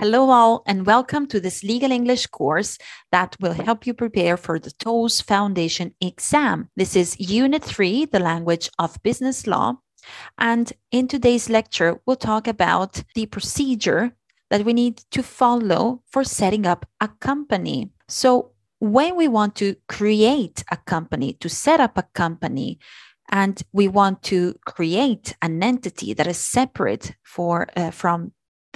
Hello, all, and welcome to this legal English course that will help you prepare for the TOLES Foundation exam. This is Unit 3, the language of business law. And in today's lecture, we'll talk about the procedure that we need to follow for setting up a company. So, when we want to create a company, to set up a company, and we want to create an entity that is separate for uh, from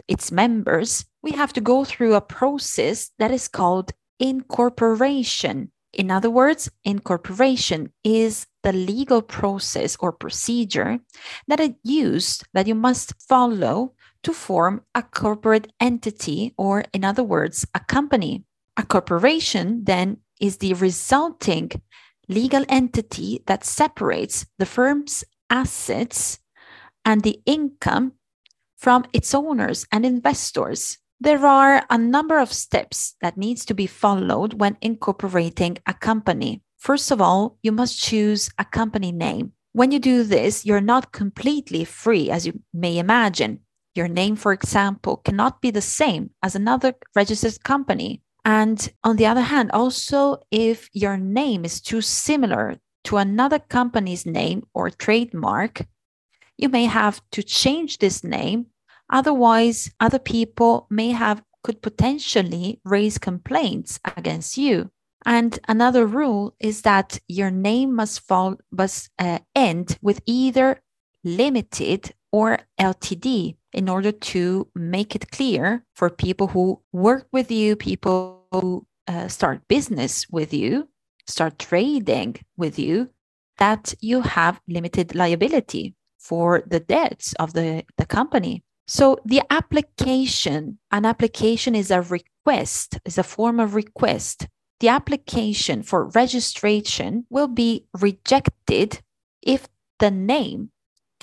its members, we have to go through a process that is called incorporation. In other words, incorporation is the legal process or procedure that is used that you must follow to form a corporate entity, or in other words, a company. A corporation then is the resulting legal entity that separates the firm's assets and the income from its owners and investors. There are a number of steps that needs to be followed when incorporating a company. First of all, you must choose a company name. When you do this, you're not completely free as you may imagine. Your name, for example, cannot be the same as another registered company. And on the other hand, also if your name is too similar to another company's name or trademark, you may have to change this name Otherwise, other people may have could potentially raise complaints against you. And another rule is that your name must fall must uh, end with either limited or LTD in order to make it clear for people who work with you, people who uh, start business with you, start trading with you, that you have limited liability for the debts of the, the company. So the application, an application is a request, is a form of request. The application for registration will be rejected if the name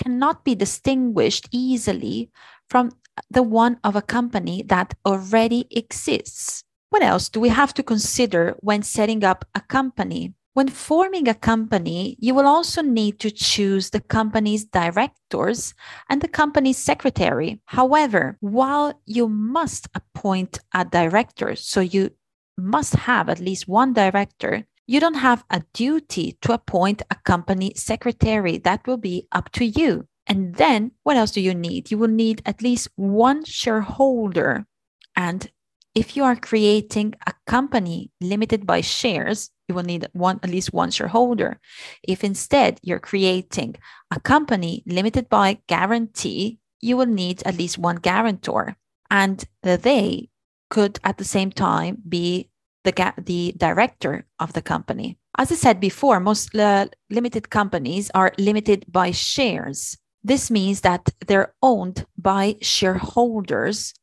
cannot be distinguished easily from the one of a company that already exists. What else do we have to consider when setting up a company? When forming a company, you will also need to choose the company's directors and the company's secretary. However, while you must appoint a director, so you must have at least one director, you don't have a duty to appoint a company secretary. That will be up to you. And then what else do you need? You will need at least one shareholder. And if you are creating a company limited by shares, you will need one at least one shareholder. If instead you're creating a company limited by guarantee, you will need at least one guarantor. And they could at the same time be the, the director of the company. As I said before, most uh, limited companies are limited by shares. This means that they're owned by shareholders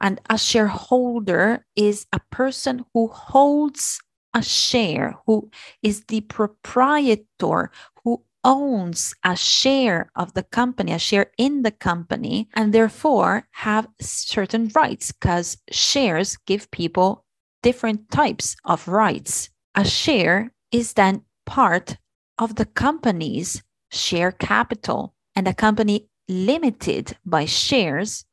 and a shareholder is a person who holds a share, who is the proprietor, who owns a share of the company, a share in the company, and therefore have certain rights because shares give people different types of rights. A share is then part of the company's share capital, and a company limited by shares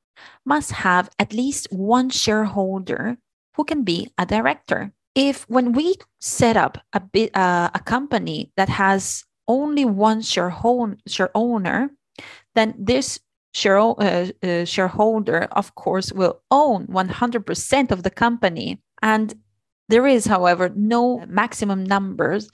must have at least one shareholder who can be a director. If when we set up a bit, uh, a company that has only one shareholder, share owner, then this share, uh, uh, shareholder, of course, will own 100% of the company. And there is, however, no maximum numbers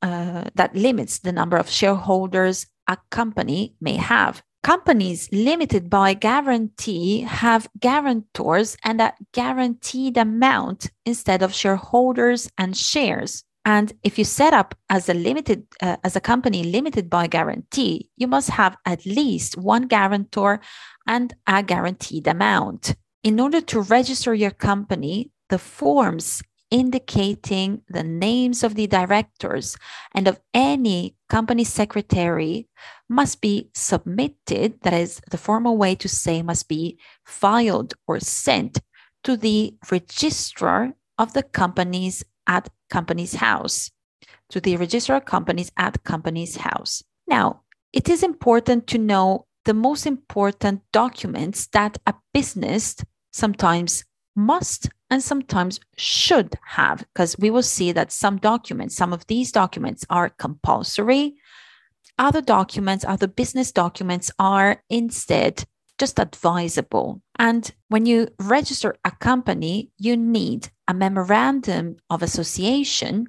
uh, that limits the number of shareholders a company may have companies limited by guarantee have guarantors and a guaranteed amount instead of shareholders and shares. And if you set up as a limited uh, as a company limited by guarantee, you must have at least one guarantor and a guaranteed amount. In order to register your company, the forms indicating the names of the directors and of any company secretary must be submitted. That is, the formal way to say must be filed or sent to the registrar of the companies at Companies House, to the registrar of companies at Companies House. Now, it is important to know the most important documents that a business sometimes must and sometimes should have, because we will see that some documents, some of these documents are compulsory. Other documents, other business documents are instead just advisable. And when you register a company, you need a memorandum of association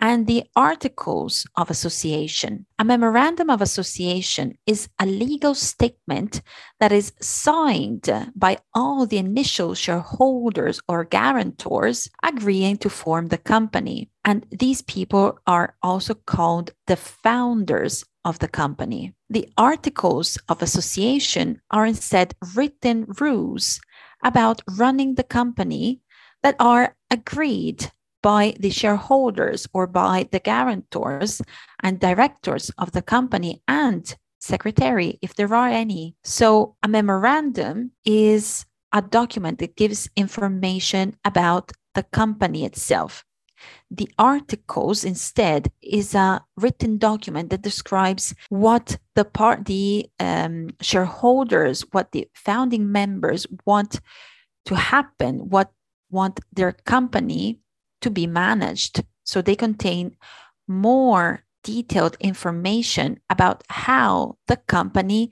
and the articles of association. A memorandum of association is a legal statement that is signed by all the initial shareholders or guarantors agreeing to form the company. And these people are also called the founders of the company. The articles of association are instead written rules about running the company that are agreed by the shareholders or by the guarantors and directors of the company and secretary, if there are any. So, a memorandum is a document that gives information about the company itself. The articles instead is a written document that describes what the part, the um, shareholders, what the founding members want to happen, what want their company to be managed. So they contain more detailed information about how the company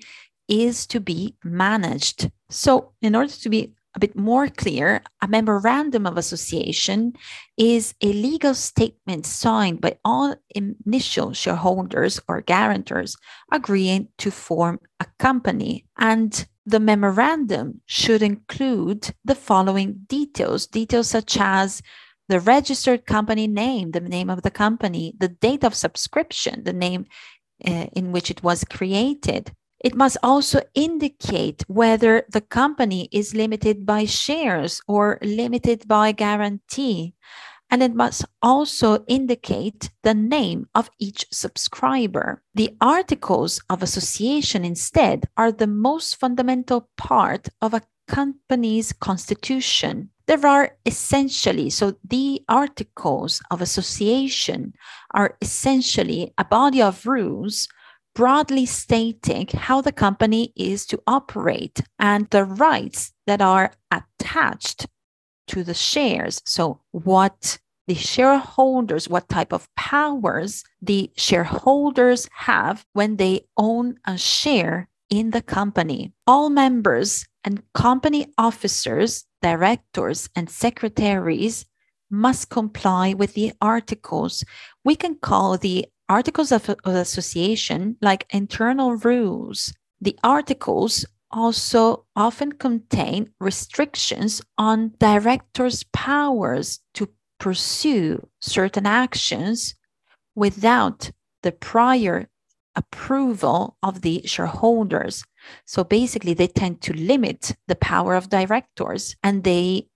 is to be managed. So, in order to be a bit more clear, a memorandum of association is a legal statement signed by all initial shareholders or guarantors agreeing to form a company. And the memorandum should include the following details details such as the registered company name, the name of the company, the date of subscription, the name uh, in which it was created. It must also indicate whether the company is limited by shares or limited by guarantee. And it must also indicate the name of each subscriber. The articles of association, instead, are the most fundamental part of a company's constitution there are essentially, so the articles of association are essentially a body of rules broadly stating how the company is to operate and the rights that are attached to the shares. So, what the shareholders, what type of powers the shareholders have when they own a share in the company. All members and company officers directors and secretaries must comply with the articles. We can call the articles of, of association like internal rules. The articles also often contain restrictions on directors' powers to pursue certain actions without the prior approval of the shareholders. So basically, they tend to limit the power of directors and they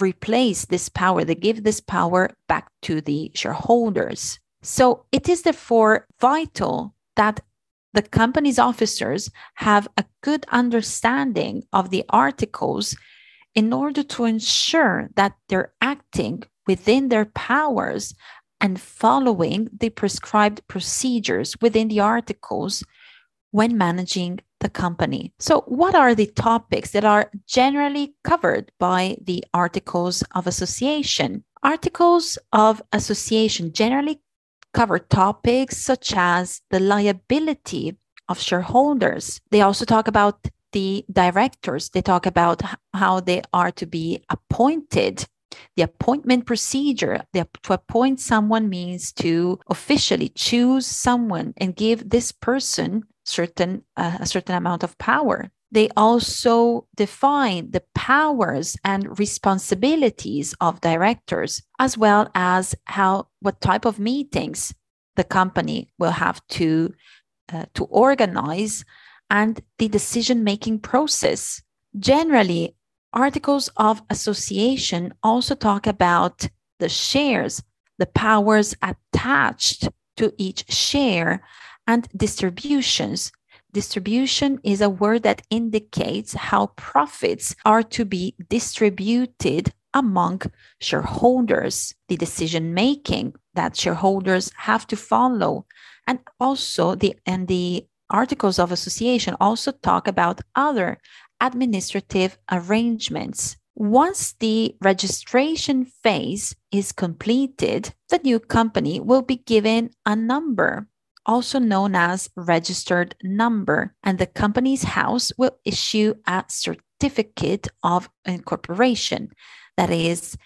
replace this power, they give this power back to the shareholders. So it is therefore vital that the company's officers have a good understanding of the articles in order to ensure that they're acting within their powers and following the prescribed procedures within the articles when managing the company. So, what are the topics that are generally covered by the Articles of Association? Articles of Association generally cover topics such as the liability of shareholders. They also talk about the directors, they talk about how they are to be appointed. The appointment procedure, the, to appoint someone means to officially choose someone and give this person certain uh, a certain amount of power. They also define the powers and responsibilities of directors as well as how what type of meetings the company will have to uh, to organize and the decision making process. Generally articles of association also talk about the shares the powers attached to each share and distributions. Distribution is a word that indicates how profits are to be distributed among shareholders, the decision making that shareholders have to follow, and also the and the articles of association also talk about other administrative arrangements. Once the registration phase is completed, the new company will be given a number, also known as registered number, and the Companies House will issue a certificate of incorporation. That is,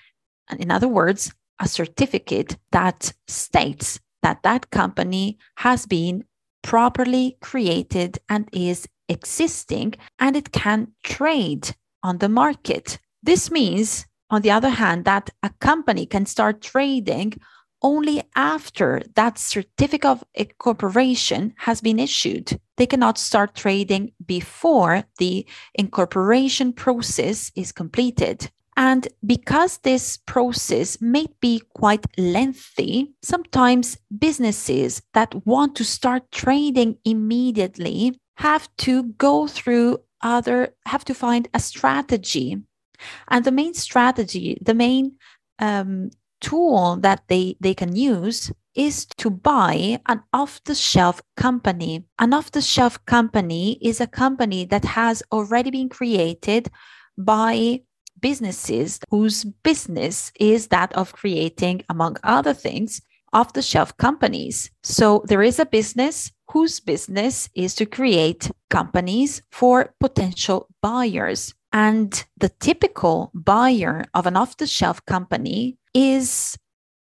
in other words, a certificate that states that that company has been properly created and is existing and it can trade on the market. This means, on the other hand, that a company can start trading only after that certificate of incorporation has been issued. They cannot start trading before the incorporation process is completed. And because this process may be quite lengthy, sometimes businesses that want to start trading immediately have to go through other, have to find a strategy. And the main strategy, the main um, tool that they, they can use is to buy an off the shelf company. An off the shelf company is a company that has already been created by businesses whose business is that of creating, among other things, off the shelf companies. So there is a business whose business is to create companies for potential buyers. And the typical buyer of an off the shelf company is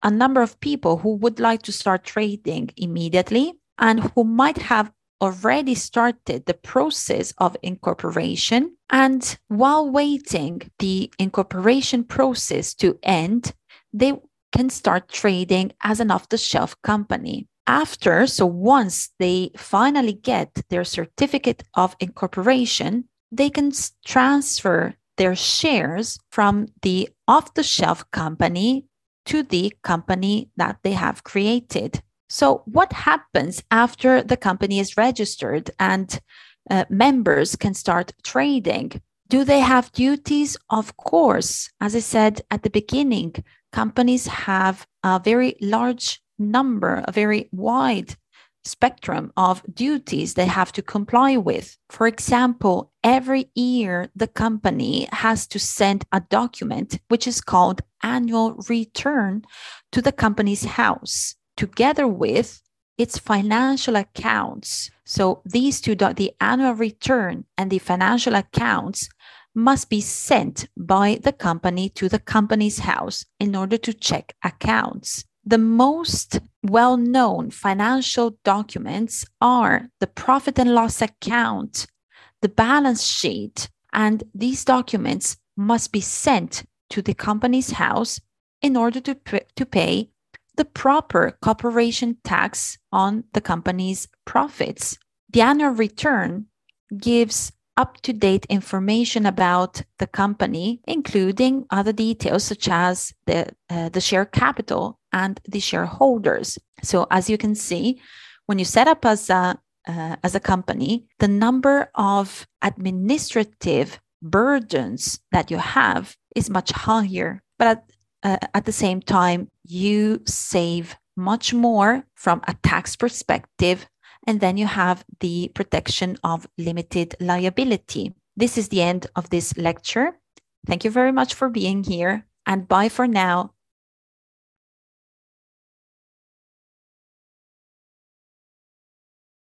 a number of people who would like to start trading immediately and who might have already started the process of incorporation. And while waiting the incorporation process to end, they can start trading as an off the shelf company. After, so once they finally get their certificate of incorporation, they can transfer their shares from the off the shelf company to the company that they have created. So, what happens after the company is registered and uh, members can start trading? Do they have duties? Of course. As I said at the beginning, companies have a very large number, a very wide spectrum of duties they have to comply with. For example, every year the company has to send a document which is called annual return to the Companies House together with its financial accounts. So these two, the annual return and the financial accounts must be sent by the company to the Companies House in order to check accounts. The most well known financial documents are the profit and loss account, the balance sheet, and these documents must be sent to the Companies House in order to, to pay the proper corporation tax on the company's profits. The annual return gives up to date information about the company, including other details such as the, uh, the share capital and the shareholders. So, as you can see, when you set up as a uh, as a company, the number of administrative burdens that you have is much higher. But at, uh, at the same time, you save much more from a tax perspective and then you have the protection of limited liability. This is the end of this lecture. Thank you very much for being here and bye for now.